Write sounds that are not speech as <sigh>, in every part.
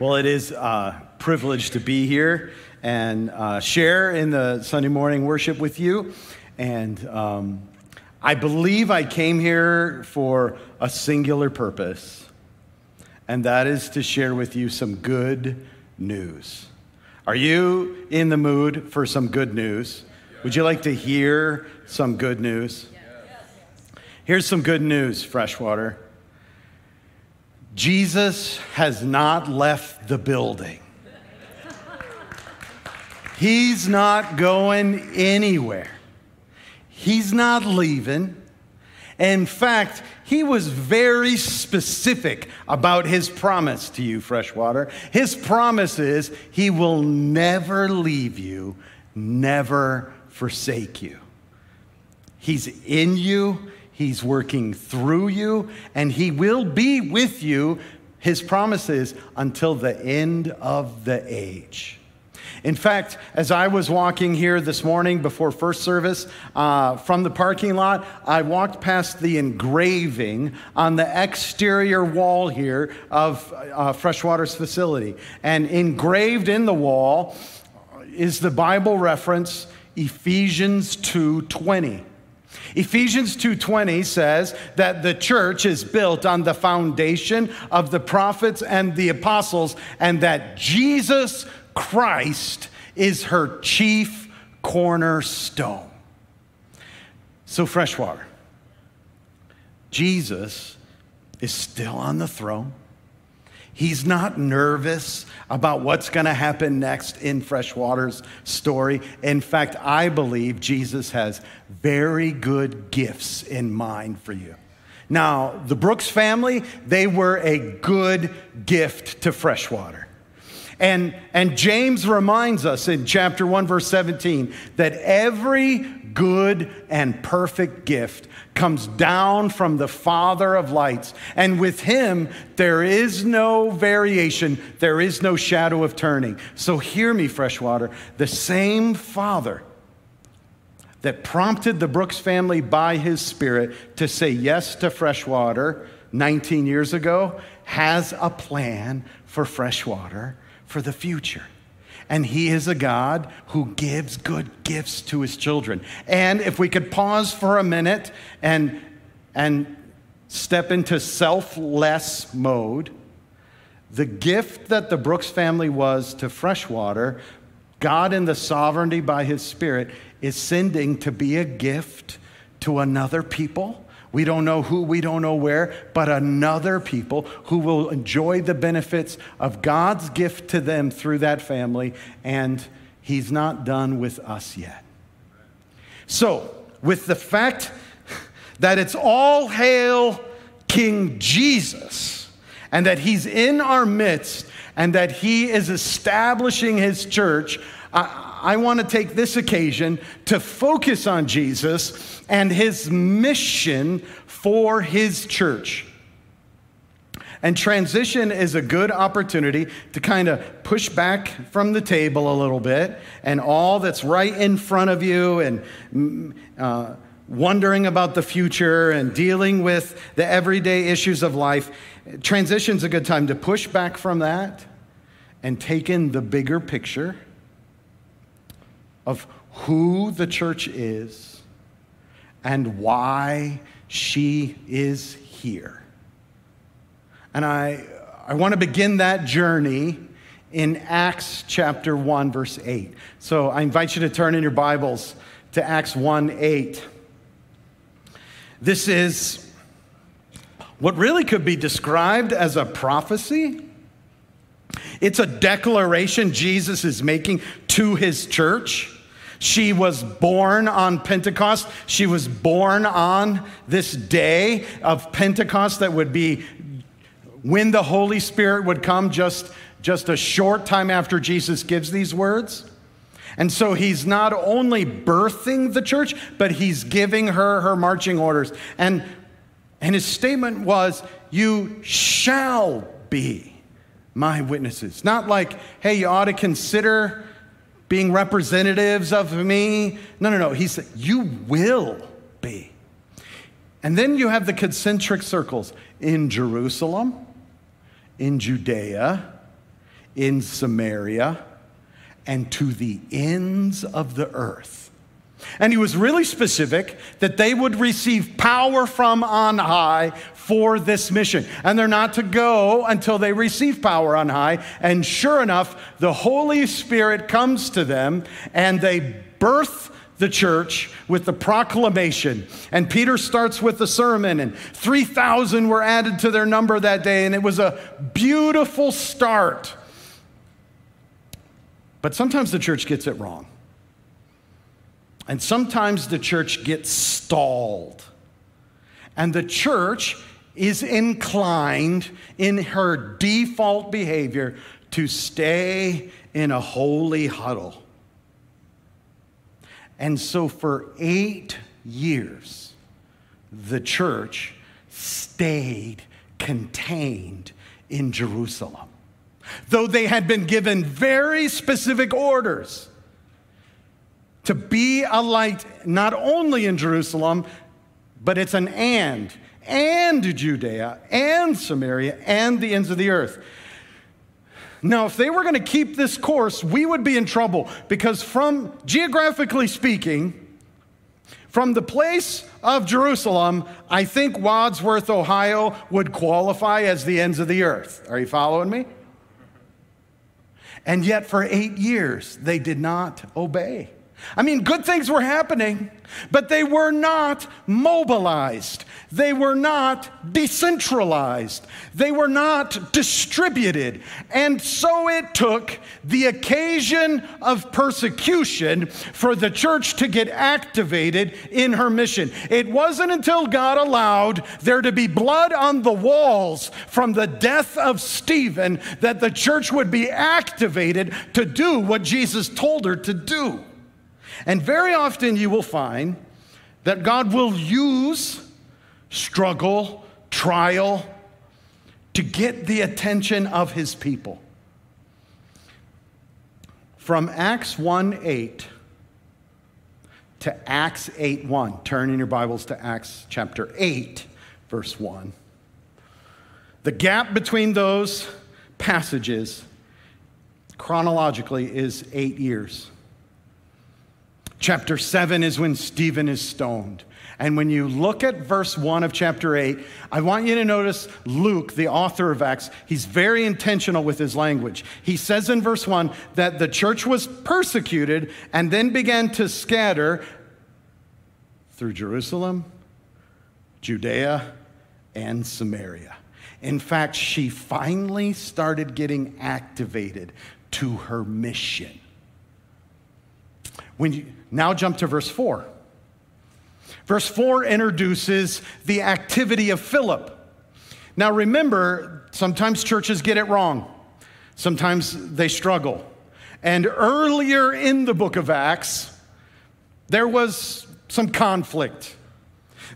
Well, it is a privilege to be here and uh, share in the Sunday morning worship with you. And um, I believe I came here for a singular purpose, and that is to share with you some good news. Are you in the mood for some good news? Would you like to hear some good news? Here's some good news, Freshwater. Jesus has not left the building. He's not going anywhere. He's not leaving. In fact, he was very specific about his promise to you, Freshwater. His promise is he will never leave you, never forsake you. He's in you, He's working through you, and He will be with you, His promises, until the end of the age. In fact, as I was walking here this morning before first service uh, from the parking lot, I walked past the engraving on the exterior wall here of uh, Freshwater's facility. And engraved in the wall is the Bible reference Ephesians 2:20. Ephesians 2:20 says that the church is built on the foundation of the prophets and the apostles and that Jesus Christ is her chief cornerstone. So freshwater. Jesus is still on the throne. He's not nervous about what's going to happen next in Freshwater's story. In fact, I believe Jesus has very good gifts in mind for you. Now, the Brooks family, they were a good gift to Freshwater. And, and James reminds us in chapter 1, verse 17, that every good and perfect gift comes down from the Father of lights. And with him, there is no variation, there is no shadow of turning. So hear me, Freshwater. The same Father that prompted the Brooks family by his Spirit to say yes to Freshwater 19 years ago has a plan for Freshwater for the future. And he is a God who gives good gifts to his children. And if we could pause for a minute and, and step into selfless mode, the gift that the Brooks family was to Freshwater, God in the sovereignty by his Spirit is sending to be a gift to another people we don't know who, we don't know where, but another people who will enjoy the benefits of God's gift to them through that family, and He's not done with us yet. So, with the fact that it's all hail King Jesus, and that He's in our midst, and that He is establishing His church, I, I want to take this occasion to focus on Jesus and his mission for his church. And transition is a good opportunity to kind of push back from the table a little bit and all that's right in front of you and mm, uh, wondering about the future and dealing with the everyday issues of life. Transition's a good time to push back from that and take in the bigger picture of who the church is and why she is here. And I, I want to begin that journey in Acts chapter 1, verse 8. So I invite you to turn in your Bibles to Acts 1 8. This is what really could be described as a prophecy. It's a declaration Jesus is making to his church. She was born on Pentecost. She was born on this day of Pentecost that would be when the Holy Spirit would come just, just a short time after Jesus gives these words. And so he's not only birthing the church, but he's giving her her marching orders. And, and his statement was, You shall be my witnesses. Not like, hey, you ought to consider being representatives of me. No, no, no. He said, You will be. And then you have the concentric circles in Jerusalem, in Judea, in Samaria and to the ends of the earth. And he was really specific that they would receive power from on high for this mission. And they're not to go until they receive power on high. And sure enough, the Holy Spirit comes to them and they birth the church with the proclamation. And Peter starts with the sermon, and 3,000 were added to their number that day, and it was a beautiful start. But sometimes the church gets it wrong. And sometimes the church gets stalled. And the church is inclined in her default behavior to stay in a holy huddle. And so for eight years, the church stayed contained in Jerusalem. Though they had been given very specific orders to be a light not only in Jerusalem, but it's an and, and Judea, and Samaria, and the ends of the earth. Now, if they were going to keep this course, we would be in trouble because, from geographically speaking, from the place of Jerusalem, I think Wadsworth, Ohio would qualify as the ends of the earth. Are you following me? And yet, for eight years, they did not obey. I mean, good things were happening, but they were not mobilized. They were not decentralized. They were not distributed. And so it took the occasion of persecution for the church to get activated in her mission. It wasn't until God allowed there to be blood on the walls from the death of Stephen that the church would be activated to do what Jesus told her to do. And very often you will find that God will use struggle, trial to get the attention of his people. From Acts 1 8 to Acts 8 1, turn in your Bibles to Acts chapter 8, verse 1. The gap between those passages chronologically is eight years. Chapter 7 is when Stephen is stoned. And when you look at verse 1 of chapter 8, I want you to notice Luke, the author of Acts, he's very intentional with his language. He says in verse 1 that the church was persecuted and then began to scatter through Jerusalem, Judea, and Samaria. In fact, she finally started getting activated to her mission. When you now jump to verse 4. Verse 4 introduces the activity of Philip. Now remember, sometimes churches get it wrong. Sometimes they struggle. And earlier in the book of Acts, there was some conflict.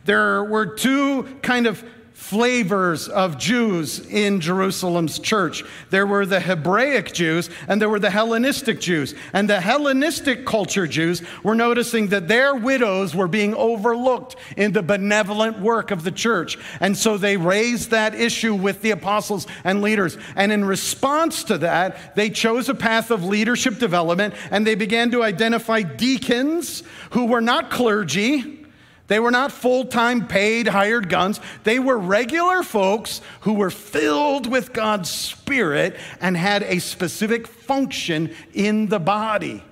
There were two kind of flavors of Jews in Jerusalem's church. There were the Hebraic Jews and there were the Hellenistic Jews. And the Hellenistic culture Jews were noticing that their widows were being overlooked in the benevolent work of the church. And so they raised that issue with the apostles and leaders. And in response to that, they chose a path of leadership development and they began to identify deacons who were not clergy they were not full time paid hired guns. They were regular folks who were filled with God's Spirit and had a specific function in the body.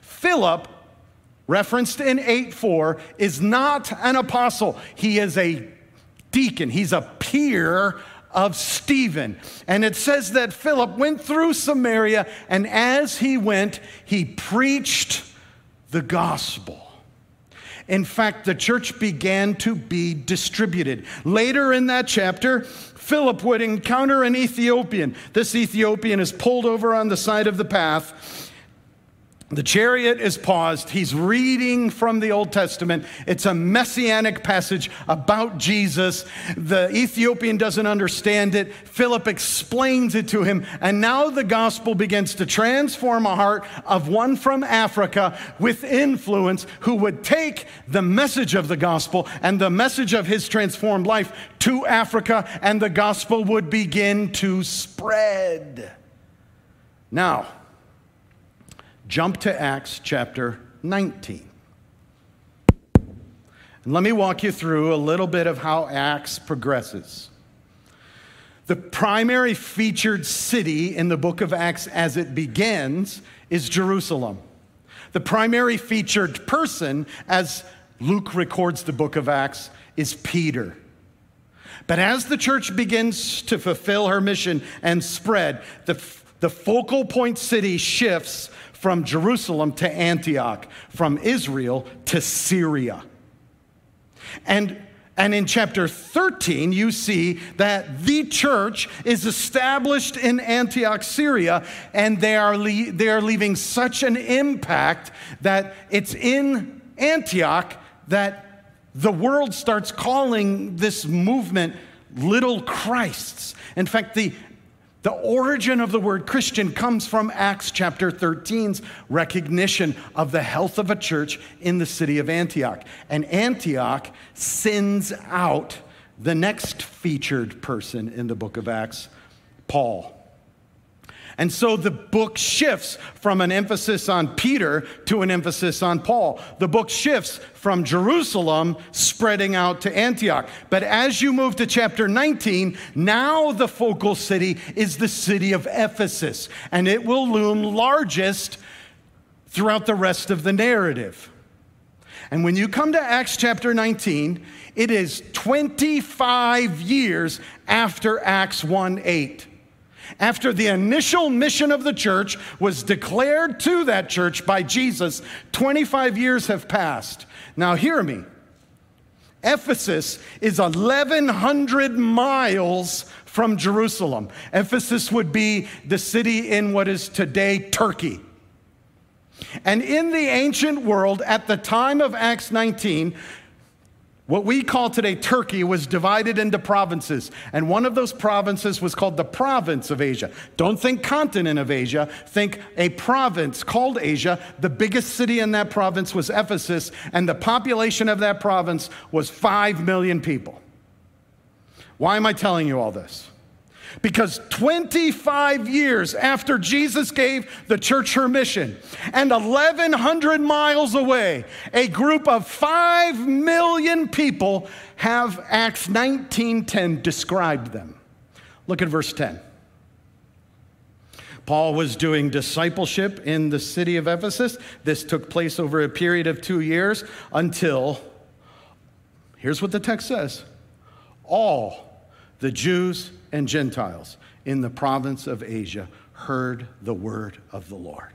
Philip, referenced in 8 4, is not an apostle, he is a deacon, he's a peer of Stephen. And it says that Philip went through Samaria, and as he went, he preached the gospel. In fact, the church began to be distributed. Later in that chapter, Philip would encounter an Ethiopian. This Ethiopian is pulled over on the side of the path the chariot is paused. He's reading from the Old Testament. It's a messianic passage about Jesus. The Ethiopian doesn't understand it. Philip explains it to him. And now the gospel begins to transform a heart of one from Africa with influence who would take the message of the gospel and the message of his transformed life to Africa, and the gospel would begin to spread. Now, jump to Acts chapter 19. And let me walk you through a little bit of how Acts progresses. The primary featured city in the book of Acts as it begins is Jerusalem. The primary featured person, as Luke records the book of Acts, is Peter. But as the church begins to fulfill her mission and spread, the, the focal point city shifts from Jerusalem to Antioch, from Israel to Syria. And and in chapter 13, you see that the church is established in Antioch, Syria, and they are, le- they are leaving such an impact that it's in Antioch that the world starts calling this movement little Christs. In fact, the the origin of the word Christian comes from Acts chapter 13's recognition of the health of a church in the city of Antioch. And Antioch sends out the next featured person in the book of Acts, Paul. And so the book shifts from an emphasis on Peter to an emphasis on Paul. The book shifts from Jerusalem spreading out to Antioch. But as you move to chapter 19, now the focal city is the city of Ephesus, and it will loom largest throughout the rest of the narrative. And when you come to Acts chapter 19, it is 25 years after Acts 1 8 after the initial mission of the church was declared to that church by Jesus, 25 years have passed. Now, hear me. Ephesus is 1,100 miles from Jerusalem. Ephesus would be the city in what is today Turkey. And in the ancient world, at the time of Acts 19, what we call today Turkey was divided into provinces, and one of those provinces was called the province of Asia. Don't think continent of Asia, think a province called Asia. The biggest city in that province was Ephesus, and the population of that province was 5 million people. Why am I telling you all this? Because 25 years after Jesus gave the church her mission, and 1,100 miles away, a group of 5 million people have Acts 19:10 described them. Look at verse 10. Paul was doing discipleship in the city of Ephesus. This took place over a period of two years until, here's what the text says all the Jews and Gentiles in the province of Asia heard the word of the Lord.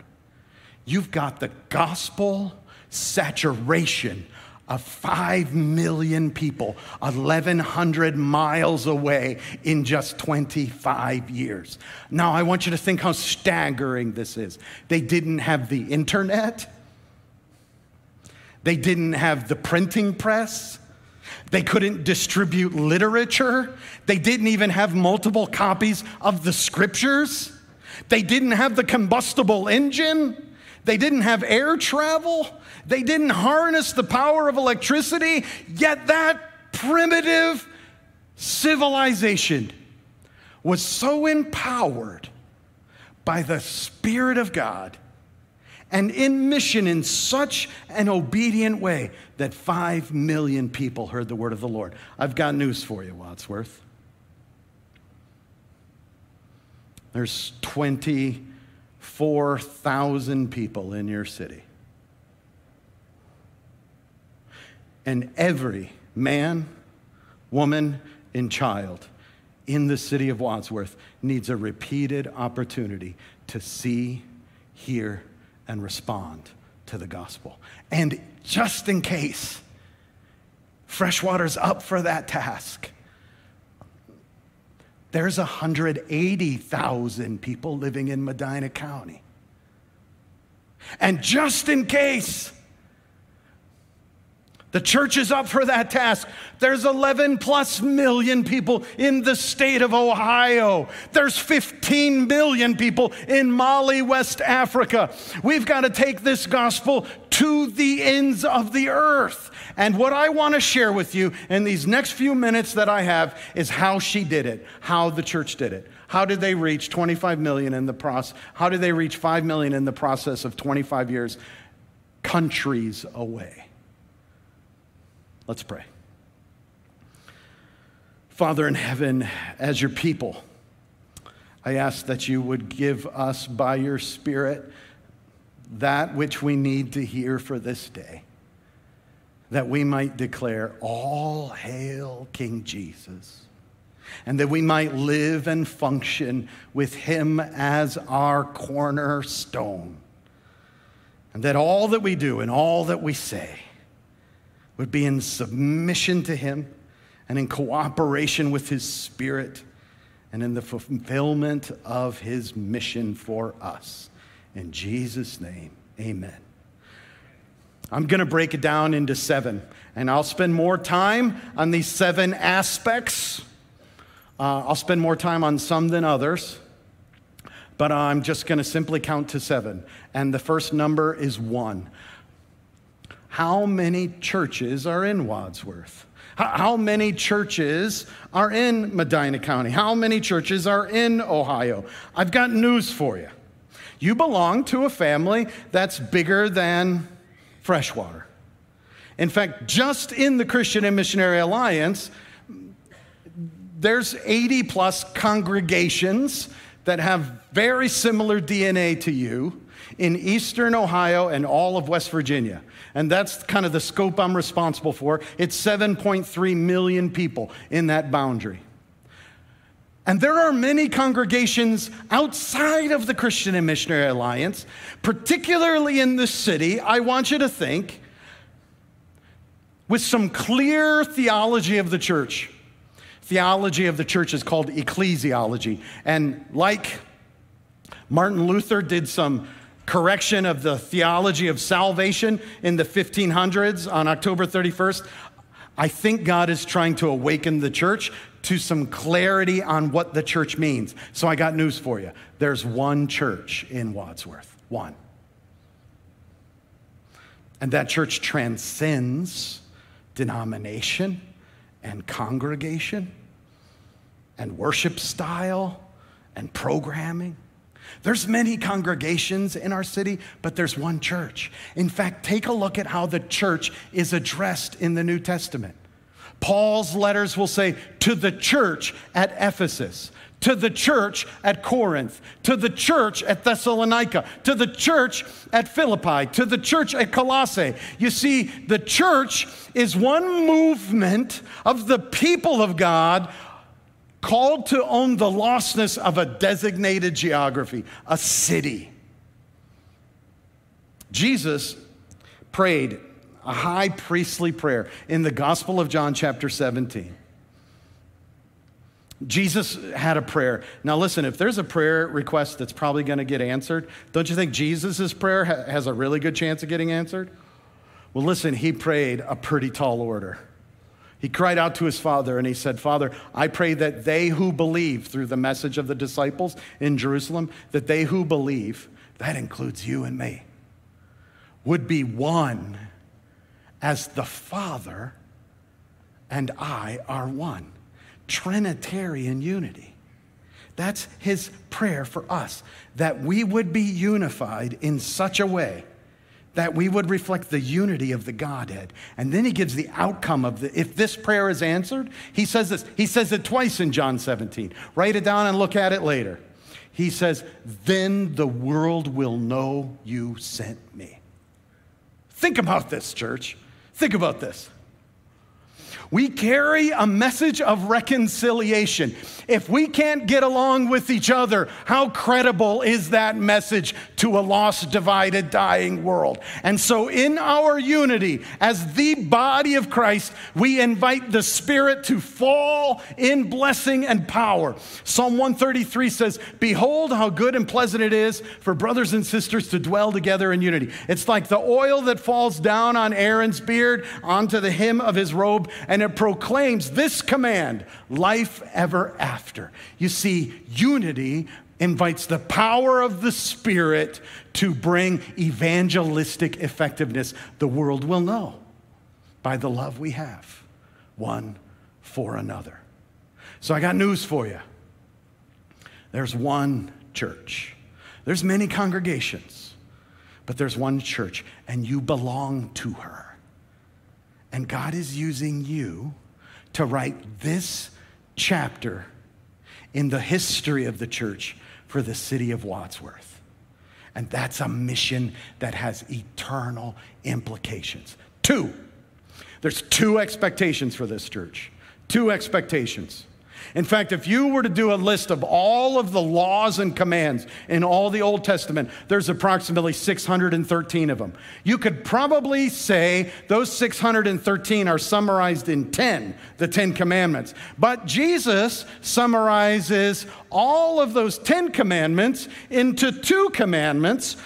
You've got the gospel saturation of 5 million people 1,100 miles away in just 25 years. Now, I want you to think how staggering this is. They didn't have the internet, they didn't have the printing press. They couldn't distribute literature. They didn't even have multiple copies of the scriptures. They didn't have the combustible engine. They didn't have air travel. They didn't harness the power of electricity. Yet that primitive civilization was so empowered by the Spirit of God and in mission in such an obedient way that five million people heard the word of the Lord. I've got news for you, Wadsworth. There's 24,000 people in your city. And every man, woman, and child in the city of Wadsworth needs a repeated opportunity to see, hear, and respond to the gospel. And just in case freshwater's up for that task, there's 180,000 people living in Medina County. And just in case the church is up for that task. There's 11 plus million people in the state of Ohio. There's 15 million people in Mali, West Africa. We've got to take this gospel to the ends of the earth. And what I want to share with you in these next few minutes that I have is how she did it, how the church did it How did they reach 25 million in the process? How did they reach 5 million in the process of 25 years? Countries away. Let's pray. Father in heaven, as your people, I ask that you would give us by your Spirit that which we need to hear for this day, that we might declare, All hail King Jesus, and that we might live and function with him as our cornerstone, and that all that we do and all that we say would be in submission to him and in cooperation with his spirit and in the fulfillment of his mission for us. In Jesus' name, amen. I'm going to break it down into seven, and I'll spend more time on these seven aspects. Uh, I'll spend more time on some than others, but I'm just going to simply count to seven. And the first number is one. How many churches are in Wadsworth? How many churches are in Medina County? How many churches are in Ohio? I've got news for you. You belong to a family that's bigger than freshwater. In fact, just in the Christian and Missionary Alliance, there's 80 plus congregations that have very similar DNA to you in eastern Ohio and all of West Virginia. And that's kind of the scope I'm responsible for. It's 7.3 million people in that boundary. And there are many congregations outside of the Christian and Missionary Alliance, particularly in this city, I want you to think, with some clear theology of the church. Theology of the church is called ecclesiology. And like Martin Luther did some correction of the theology of salvation in the 1500s on October 31st, I think God is trying to awaken the church to some clarity on what the church means. So I got news for you. There's one church in Wadsworth, one. And that church transcends denomination and congregation and worship style and programming. There's many congregations in our city, but there's one church. In fact, take a look at how the church is addressed in the New Testament. Paul's letters will say, to the church at Ephesus, to the church at Corinth, to the church at Thessalonica, to the church at Philippi, to the church at Colossae. You see, the church is one movement of the people of God called to own the lostness of a designated geography, a city. Jesus prayed a high priestly prayer in the Gospel of John, chapter 17. Jesus had a prayer. Now, listen, if there's a prayer request that's probably going to get answered, don't you think Jesus' prayer ha- has a really good chance of getting answered? Well, listen, he prayed a pretty tall order. He cried out to his father and he said, Father, I pray that they who believe through the message of the disciples in Jerusalem, that they who believe, that includes you and me, would be one as the Father and I are one. Trinitarian unity. That's his prayer for us, that we would be unified in such a way that we would reflect the unity of the Godhead. And then he gives the outcome of the, if this prayer is answered, he says this. He says it twice in John 17. Write it down and look at it later. He says, Then the world will know you sent me. Think about this, church. Think about this. We carry a message of reconciliation. If we can't get along with each other, how credible is that message to a lost, divided, dying world? And so, in our unity as the body of Christ, we invite the Spirit to fall in blessing and power. Psalm 133 says, Behold, how good and pleasant it is for brothers and sisters to dwell together in unity. It's like the oil that falls down on Aaron's beard onto the hem of his robe, and it proclaims this command life ever after. You see, unity invites the power of the Spirit to bring evangelistic effectiveness. The world will know by the love we have one for another. So I got news for you. There's one church. There's many congregations, but there's one church, and you belong to her. And God is using you to write this chapter in the history of the church for the city of Wadsworth. And that's a mission that has eternal implications. Two, there's two expectations for this church. Two expectations. In fact, if you were to do a list of all of the laws and commands in all the Old Testament, there's approximately 613 of them. You could probably say those 613 are summarized in 10, the 10 commandments. But Jesus summarizes all of those 10 commandments into two commandments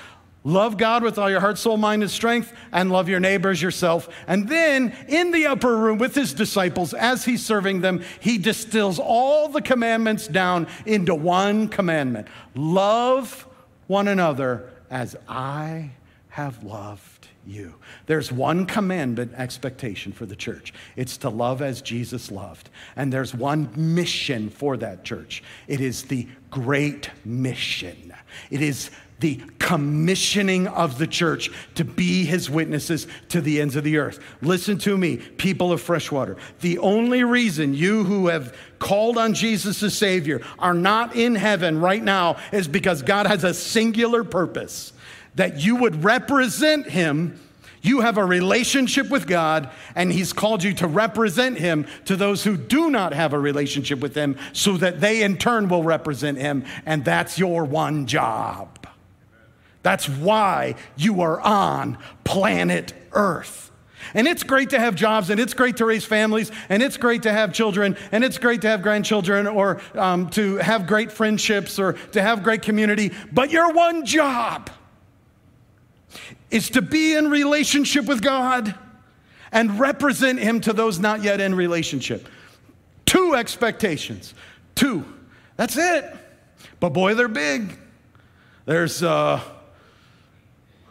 Love God with all your heart, soul, mind, and strength, and love your neighbors yourself. And then in the upper room with his disciples, as he's serving them, he distills all the commandments down into one commandment love one another as I have loved you. There's one commandment expectation for the church it's to love as Jesus loved. And there's one mission for that church it is the Great Mission. It is the commissioning of the church to be his witnesses to the ends of the earth. Listen to me, people of Freshwater. The only reason you who have called on Jesus as Savior are not in heaven right now is because God has a singular purpose that you would represent him. You have a relationship with God, and He's called you to represent Him to those who do not have a relationship with Him, so that they in turn will represent Him, and that's your one job. That's why you are on planet Earth. And it's great to have jobs, and it's great to raise families, and it's great to have children, and it's great to have grandchildren, or um, to have great friendships, or to have great community. But your one job is to be in relationship with God and represent Him to those not yet in relationship. Two expectations. Two. That's it. But boy, they're big. There's, uh,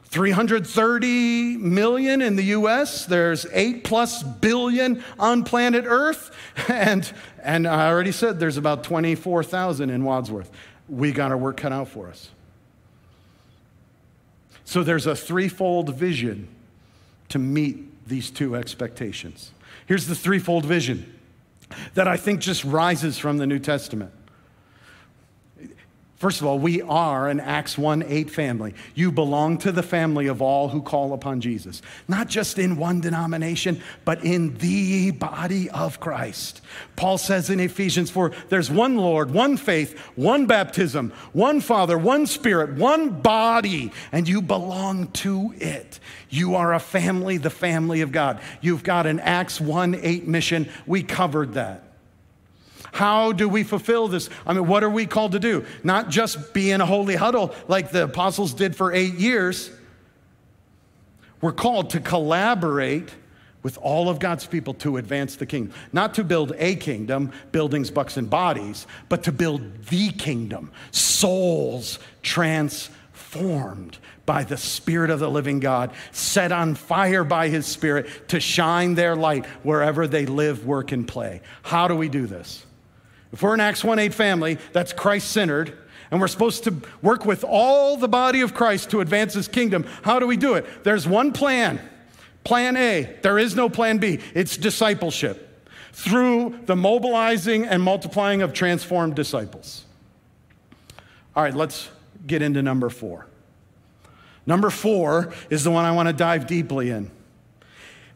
330 million in the US. There's 8 plus billion on planet Earth. <laughs> And, and I already said there's about 24,000 in Wadsworth. We got our work cut out for us. So there's a threefold vision to meet these two expectations. Here's the threefold vision that I think just rises from the New Testament. First of all, we are an Acts 1 8 family. You belong to the family of all who call upon Jesus, not just in one denomination, but in the body of Christ. Paul says in Ephesians 4 there's one Lord, one faith, one baptism, one Father, one Spirit, one body, and you belong to it. You are a family, the family of God. You've got an Acts 1 8 mission. We covered that. How do we fulfill this? I mean, what are we called to do? Not just be in a holy huddle like the apostles did for eight years. We're called to collaborate with all of God's people to advance the kingdom. Not to build a kingdom, buildings, bucks, and bodies, but to build the kingdom, souls transformed by the Spirit of the living God, set on fire by His Spirit to shine their light wherever they live, work, and play. How do we do this? If we're an Acts 1 8 family that's Christ centered, and we're supposed to work with all the body of Christ to advance his kingdom, how do we do it? There's one plan. Plan A. There is no plan B. It's discipleship through the mobilizing and multiplying of transformed disciples. All right, let's get into number four. Number four is the one I want to dive deeply in.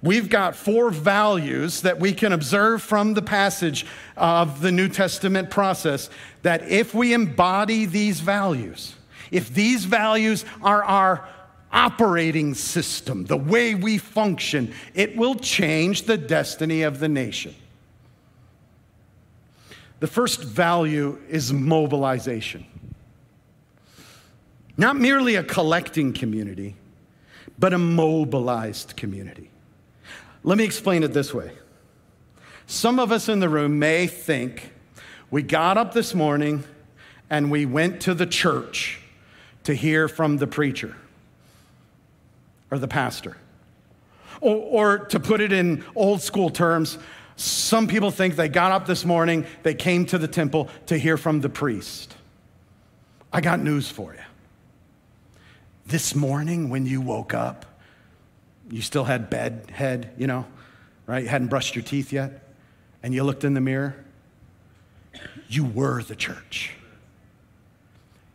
We've got four values that we can observe from the passage of the New Testament process that if we embody these values, if these values are our operating system, the way we function, it will change the destiny of the nation. The first value is mobilization. Not merely a collecting community, but a mobilized community. Let me explain it this way. Some of us in the room may think we got up this morning and we went to the church to hear from the preacher or the pastor. Or, or, to put it in old school terms, some people think they got up this morning, they came to the temple to hear from the priest. I got news for you. This morning, when you woke up, you still had bed head, you know, right? You hadn't brushed your teeth yet, and you looked in the mirror. You were the church.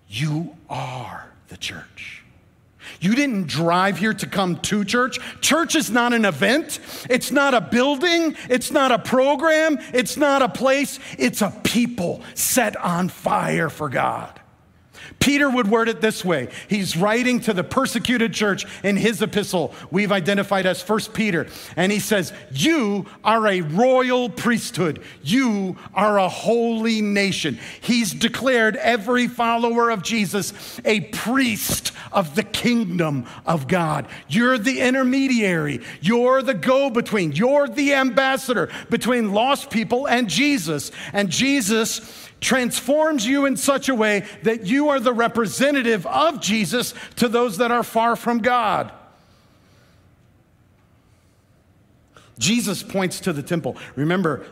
You are the church. You didn't drive here to come to church. Church is not an event. It's not a building. It's not a program. It's not a place. It's a people set on fire for God. Peter would word it this way. He's writing to the persecuted church in his epistle, we've identified as First Peter. And he says, You are a royal priesthood. You are a holy nation. He's declared every follower of Jesus a priest of the kingdom of God. You're the intermediary. You're the go between. You're the ambassador between lost people and Jesus. And Jesus transforms you in such a way that you are the representative of Jesus to those that are far from God. Jesus points to the temple. Remember,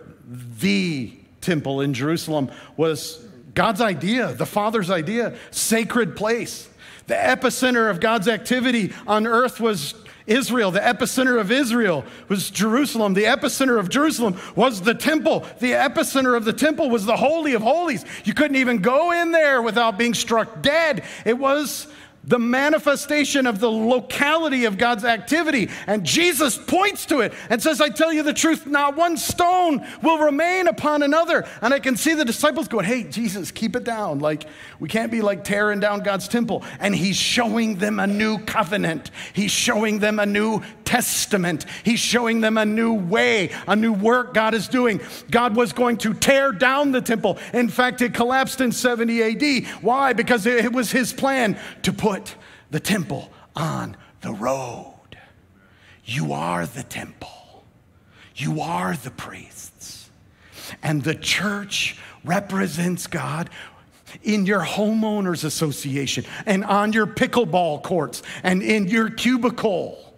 the temple in Jerusalem was God's idea, the Father's idea, sacred place. The epicenter of God's activity on earth was Israel, the epicenter of Israel was Jerusalem. The epicenter of Jerusalem was the temple. The epicenter of the temple was the Holy of Holies. You couldn't even go in there without being struck dead. It was the manifestation of the locality of God's activity. And Jesus points to it and says, I tell you the truth, not one stone will remain upon another. And I can see the disciples going, Hey, Jesus, keep it down. Like, we can't be like tearing down God's temple. And he's showing them a new covenant, he's showing them a new testament, he's showing them a new way, a new work God is doing. God was going to tear down the temple. In fact, it collapsed in 70 AD. Why? Because it was his plan to put put the temple on the road. You are the temple, you are the priests. And the church represents God in your homeowners association and on your pickleball courts and in your cubicle.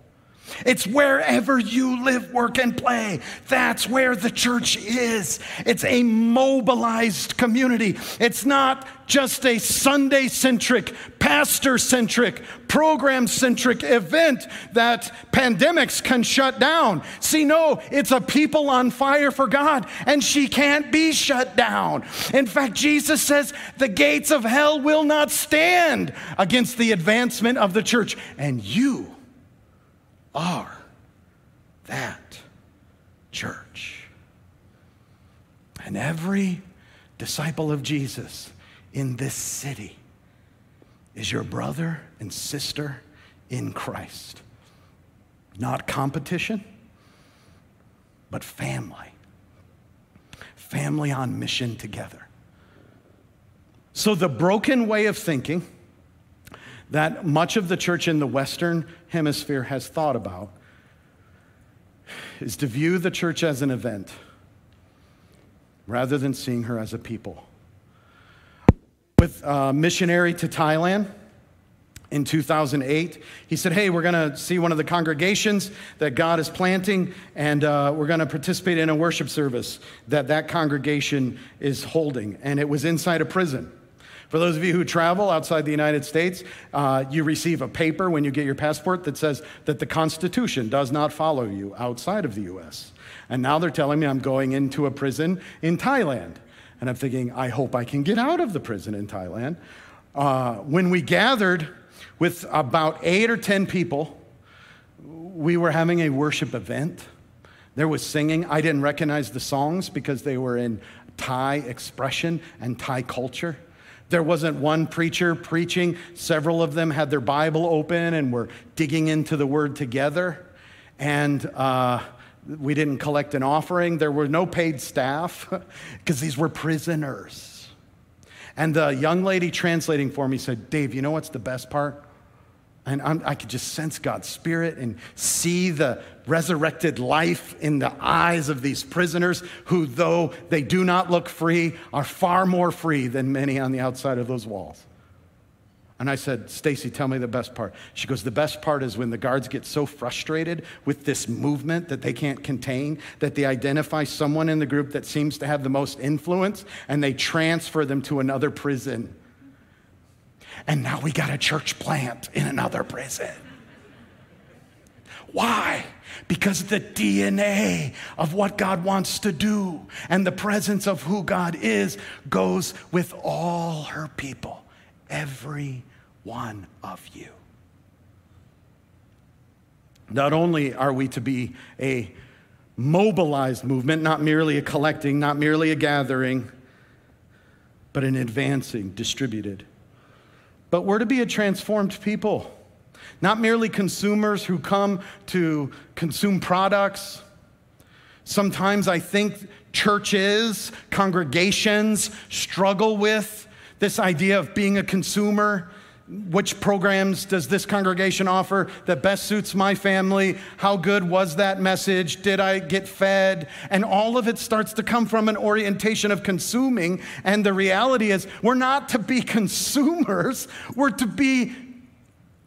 It's wherever you live, work, and play. That's where the church is. It's a mobilized community. It's not just a Sunday centric, pastor centric, program centric event that pandemics can shut down. See, no, it's a people on fire for God, and she can't be shut down. In fact, Jesus says the gates of hell will not stand against the advancement of the church. And you are that church. And every disciple of Jesus in this city is your brother and sister in Christ. Not competition, but family. Family on mission together. So, the broken way of thinking that much of the church in the Western Hemisphere has thought about is to view the church as an event rather than seeing her as a people. With a missionary to Thailand in 2008, he said, Hey, we're going to see one of the congregations that God is planting, and uh, we're going to participate in a worship service that that congregation is holding. And it was inside a prison. For those of you who travel outside the United States, uh, you receive a paper when you get your passport that says that the Constitution does not follow you outside of the US. And now they're telling me I'm going into a prison in Thailand. And I'm thinking, I hope I can get out of the prison in Thailand. Uh, when we gathered with about eight or 10 people, we were having a worship event. There was singing. I didn't recognize the songs because they were in Thai expression and Thai culture. There wasn't one preacher preaching. Several of them had their Bible open and were digging into the word together. And uh, we didn't collect an offering. There were no paid staff <laughs> because these were prisoners. And the young lady translating for me said, Dave, you know what's the best part? And I'm, i could just sense God's spirit and see the resurrected life in the eyes of these prisoners who, though they do not look free, are far more free than many on the outside of those walls. And I said, Stacy, tell me the best part. She goes, The best part is when the guards get so frustrated with this movement that they can't contain, that they identify someone in the group that seems to have the most influence and they transfer them to another prison And now we got a church plant in another prison. Why? Because the DNA of what God wants to do and the presence of who God is goes with all her people, every one of you. Not only are we to be a mobilized movement, not merely a collecting, not merely a gathering, but an advancing, distributed. But we're to be a transformed people, not merely consumers who come to consume products. Sometimes I think churches, congregations struggle with this idea of being a consumer which programs does this congregation offer that best suits my family? How good was that message? Did I get fed? And all of it starts to come from an orientation of consuming. And the reality is, we're not to be <laughs> consumers, we're to be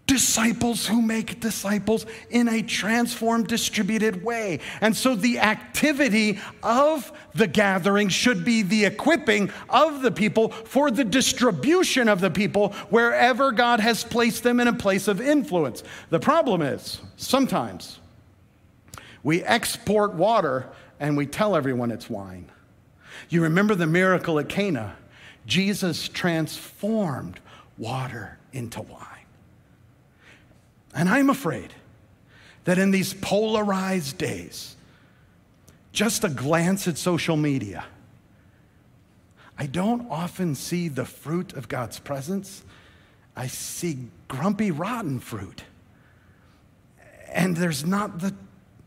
disciples who make disciples in a transformed, distributed way. And so the activity of the gathering should be the equipping of the people for the distribution of the people wherever God has placed them in a place of influence. The problem is, sometimes we export water and we tell everyone it's wine. You remember the miracle at Cana? Jesus transformed water into wine. And I'm afraid that in these polarized days, just a glance at social media, I don't often see the fruit of God's presence. I see grumpy, rotten fruit. And there's not the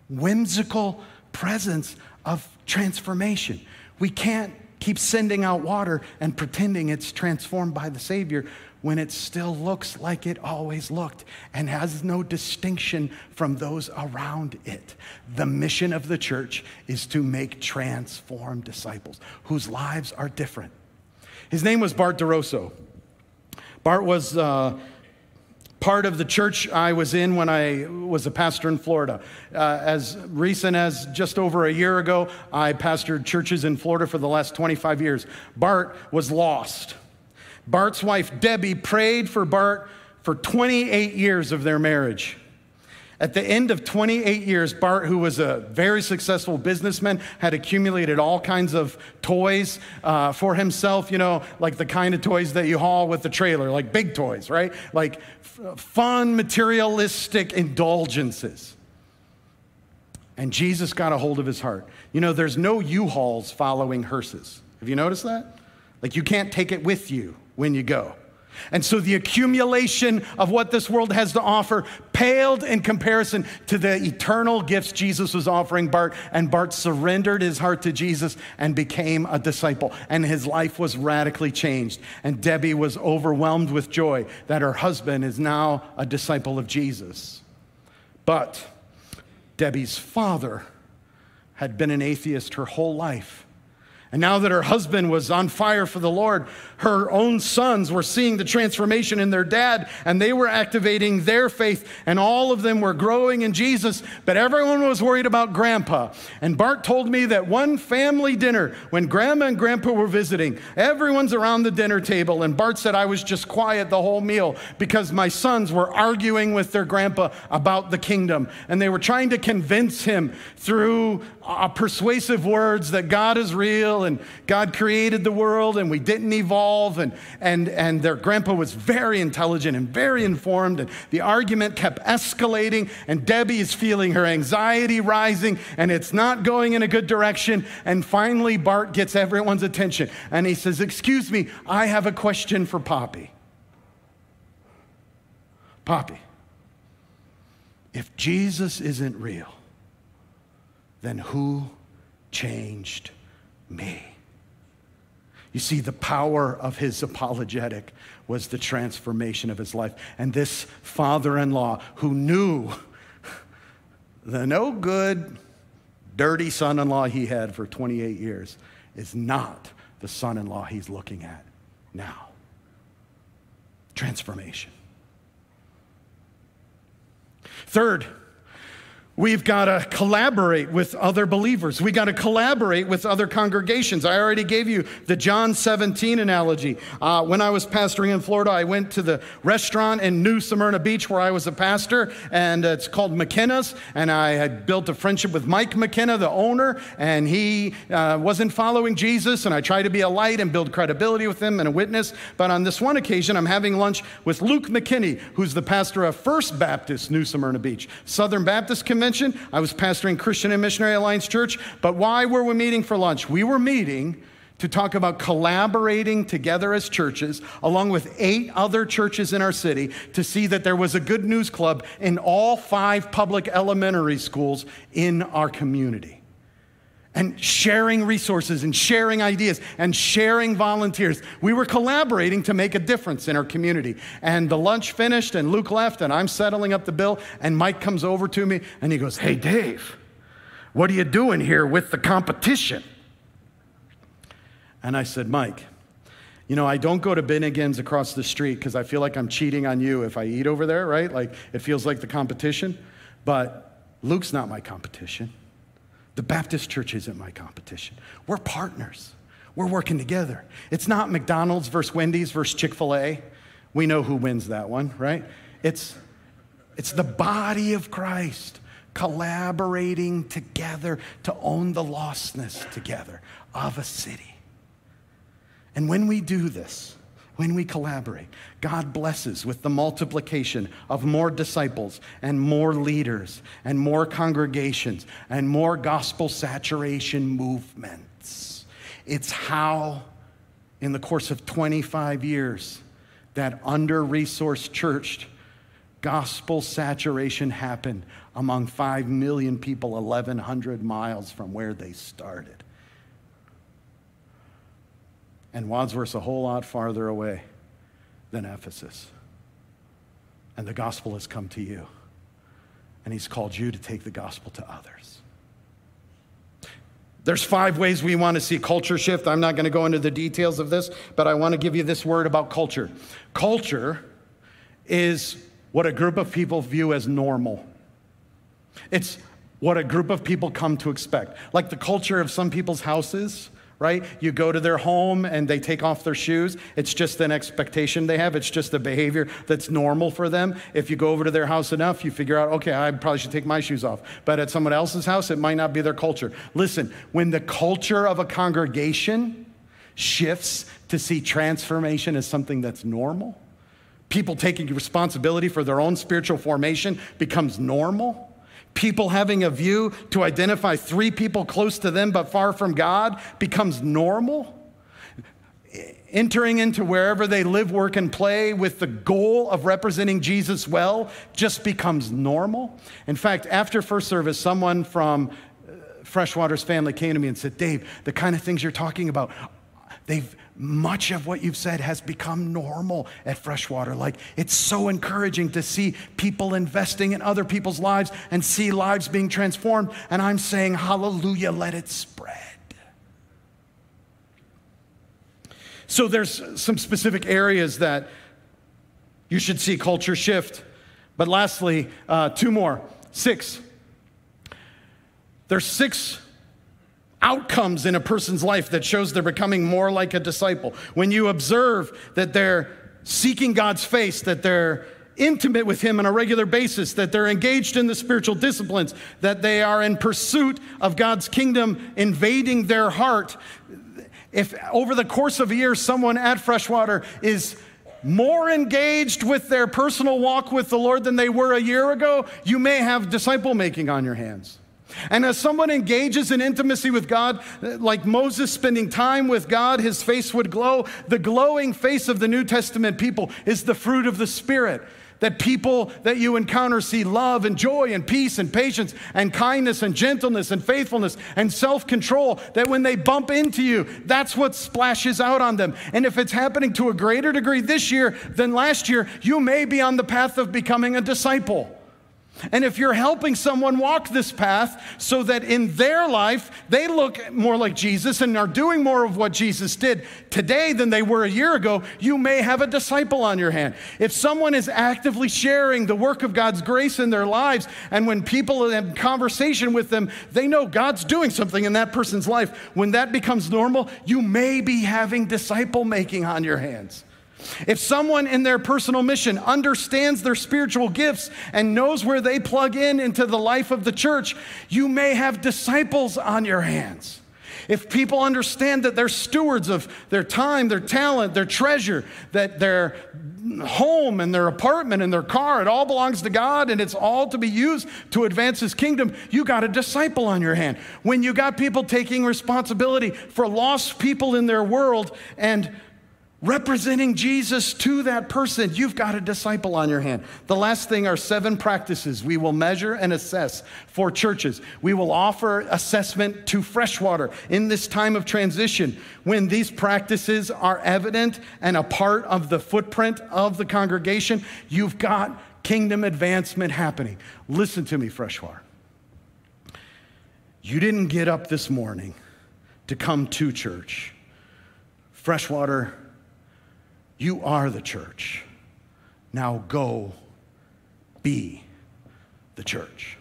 whimsical presence of transformation. We can't keep sending out water and pretending it's transformed by the Savior when it still looks like it always looked and has no distinction from those around it. The mission of the church is to make transformed disciples whose lives are different. His name was Bart DeRosso. Bart was uh, part of the church I was in when I was a pastor in Florida. Uh, as recent as just over a year ago, I pastored churches in Florida for the last 25 years. Bart was lost. Bart's wife, Debbie, prayed for Bart for 28 years of their marriage. At the end of 28 years, Bart, who was a very successful businessman, had accumulated all kinds of toys uh, for himself, you know, like the kind of toys that you haul with the trailer, like big toys, right? Like f- fun, materialistic indulgences. And Jesus got a hold of his heart. You know, there's no U hauls following hearses. Have you noticed that? Like you can't take it with you when you go. And so the accumulation of what this world has to offer paled in comparison to the eternal gifts Jesus was offering Bart. And Bart surrendered his heart to Jesus and became a disciple. And his life was radically changed. And Debbie was overwhelmed with joy that her husband is now a disciple of Jesus. But Debbie's father had been an atheist her whole life. And now that her husband was on fire for the Lord, her own sons were seeing the transformation in their dad and they were activating their faith, and all of them were growing in Jesus. But everyone was worried about grandpa. And Bart told me that one family dinner, when grandma and grandpa were visiting, everyone's around the dinner table, and Bart said, I was just quiet the whole meal because my sons were arguing with their grandpa about the kingdom. And they were trying to convince him through uh, persuasive words that God is real and God created the world and we didn't evolve. And, and, and their grandpa was very intelligent and very informed. And the argument kept escalating. And Debbie is feeling her anxiety rising and it's not going in a good direction. And finally, Bart gets everyone's attention and he says, Excuse me, I have a question for Poppy. Poppy, if Jesus isn't real, then who changed me? You see, the power of his apologetic was the transformation of his life. And this father in law who knew the no good, dirty son in law he had for 28 years is not the son in law he's looking at now. Transformation. Third, We've got to collaborate with other believers. We got to collaborate with other congregations. I already gave you the John 17 analogy. Uh, when I was pastoring in Florida, I went to the restaurant in New Smyrna Beach where I was a pastor, and it's called McKenna's. And I had built a friendship with Mike McKenna, the owner, and he uh, wasn't following Jesus. And I tried to be a light and build credibility with him and a witness. But on this one occasion, I'm having lunch with Luke McKinney, who's the pastor of First Baptist New Smyrna Beach, Southern Baptist Convention mentioned, I was pastoring Christian and Missionary Alliance Church. But why were we meeting for lunch? We were meeting to talk about collaborating together as churches, along with eight other churches in our city, to see that there was a good news club in all five public elementary schools in our community and sharing resources and sharing ideas and sharing volunteers. We were collaborating to make a difference in our community. And the lunch finished, and Luke left, and I'm settling up the bill. And Mike comes over to me and he goes, Hey, Dave, what are you doing here with the competition? And I said, Mike, you know, I don't go to Bennigan's across the street because I feel like I'm cheating on you if I eat over there, right? Like it feels like the competition. But Luke's not my competition. The Baptist church isn't my competition. We're partners. We're working together. It's not McDonald's versus Wendy's versus Chick fil A. We know who wins that one, right? It's, it's the body of Christ collaborating together to own the lostness together of a city. And when we do this, when we collaborate, God blesses with the multiplication of more disciples and more leaders and more congregations and more gospel saturation movements. It's how, in the course of 25 years, that under resourced church gospel saturation happened among 5 million people 1,100 miles from where they started. And Wadsworth's a whole lot farther away than Ephesus. And the gospel has come to you. And he's called you to take the gospel to others. There's five ways we want to see culture shift. I'm not going to go into the details of this, but I want to give you this word about culture. Culture is what a group of people view as normal. It's what a group of people come to expect. Like the culture of some people's houses right? You go to their home and they take off their shoes. It's just an expectation they have, it's just a behavior that's normal for them. If you go over to their house enough, you figure out, okay, I probably should take my shoes off. But at someone else's house, it might not be their culture. Listen, when the culture of a congregation shifts to see transformation as something that's normal, people taking responsibility for their own spiritual formation becomes normal people having a view to identify three people close to them but far from God becomes normal. Entering into wherever they live, work, and play with the goal of representing Jesus well just becomes normal. In fact, after first service, someone from uh, Freshwater's family came to me and said, Dave, the kind of things you're talking about, they've much of what you've said has become normal at Freshwater. Like, it's so encouraging to see people investing in other people's lives and see lives being transformed. And I'm saying, hallelujah, let it spread. So, there's some specific areas that you should see culture shift. But lastly, uh, two more. Six. There's six outcomes in a person's life that shows they're becoming more like a disciple. When you observe that they're seeking God's face, that they're intimate with Him on a regular basis, that they're engaged in the spiritual disciplines, that they are in pursuit of God's kingdom invading their heart. If over the course of a year, someone at Freshwater is more engaged with their personal walk with the Lord than they were a year ago, you may have disciple making on your hands. And as someone engages in intimacy with God, like Moses spending time with God, his face would glow. The glowing face of the New Testament people is the fruit of the Spirit. That people that you encounter see love and joy and peace and patience and kindness and gentleness and faithfulness and self control. That when they bump into you, that's what splashes out on them. And if it's happening to a greater degree this year than last year, you may be on the path of becoming a disciple. And if you're helping someone walk this path so that in their life they look more like Jesus and are doing more of what Jesus did today than they were a year ago, you may have a disciple on your hand. If someone is actively sharing the work of God's grace in their lives, and when people have conversation with them, they know God's doing something in that person's life, when that becomes normal, you may be having disciple making on your hands. If someone in their personal mission understands their spiritual gifts and knows where they plug in into the life of the church, you may have disciples on your hands. If people understand that they're stewards of their time, their talent, their treasure, that their home and their apartment and their car, it all belongs to God and it's all to be used to advance His kingdom, you got a disciple on your hand. When you got people taking responsibility for lost people in their world and representing Jesus to that person, you've got a disciple on your hand. The last thing are seven practices we will measure and assess for churches. We will offer assessment to freshwater in this time of transition when these practices are evident and a part of the footprint of the congregation. You've got kingdom advancement happening. Listen to me, freshwater. You didn't get up this morning to come to church. Freshwater you are the church. Now go be the church.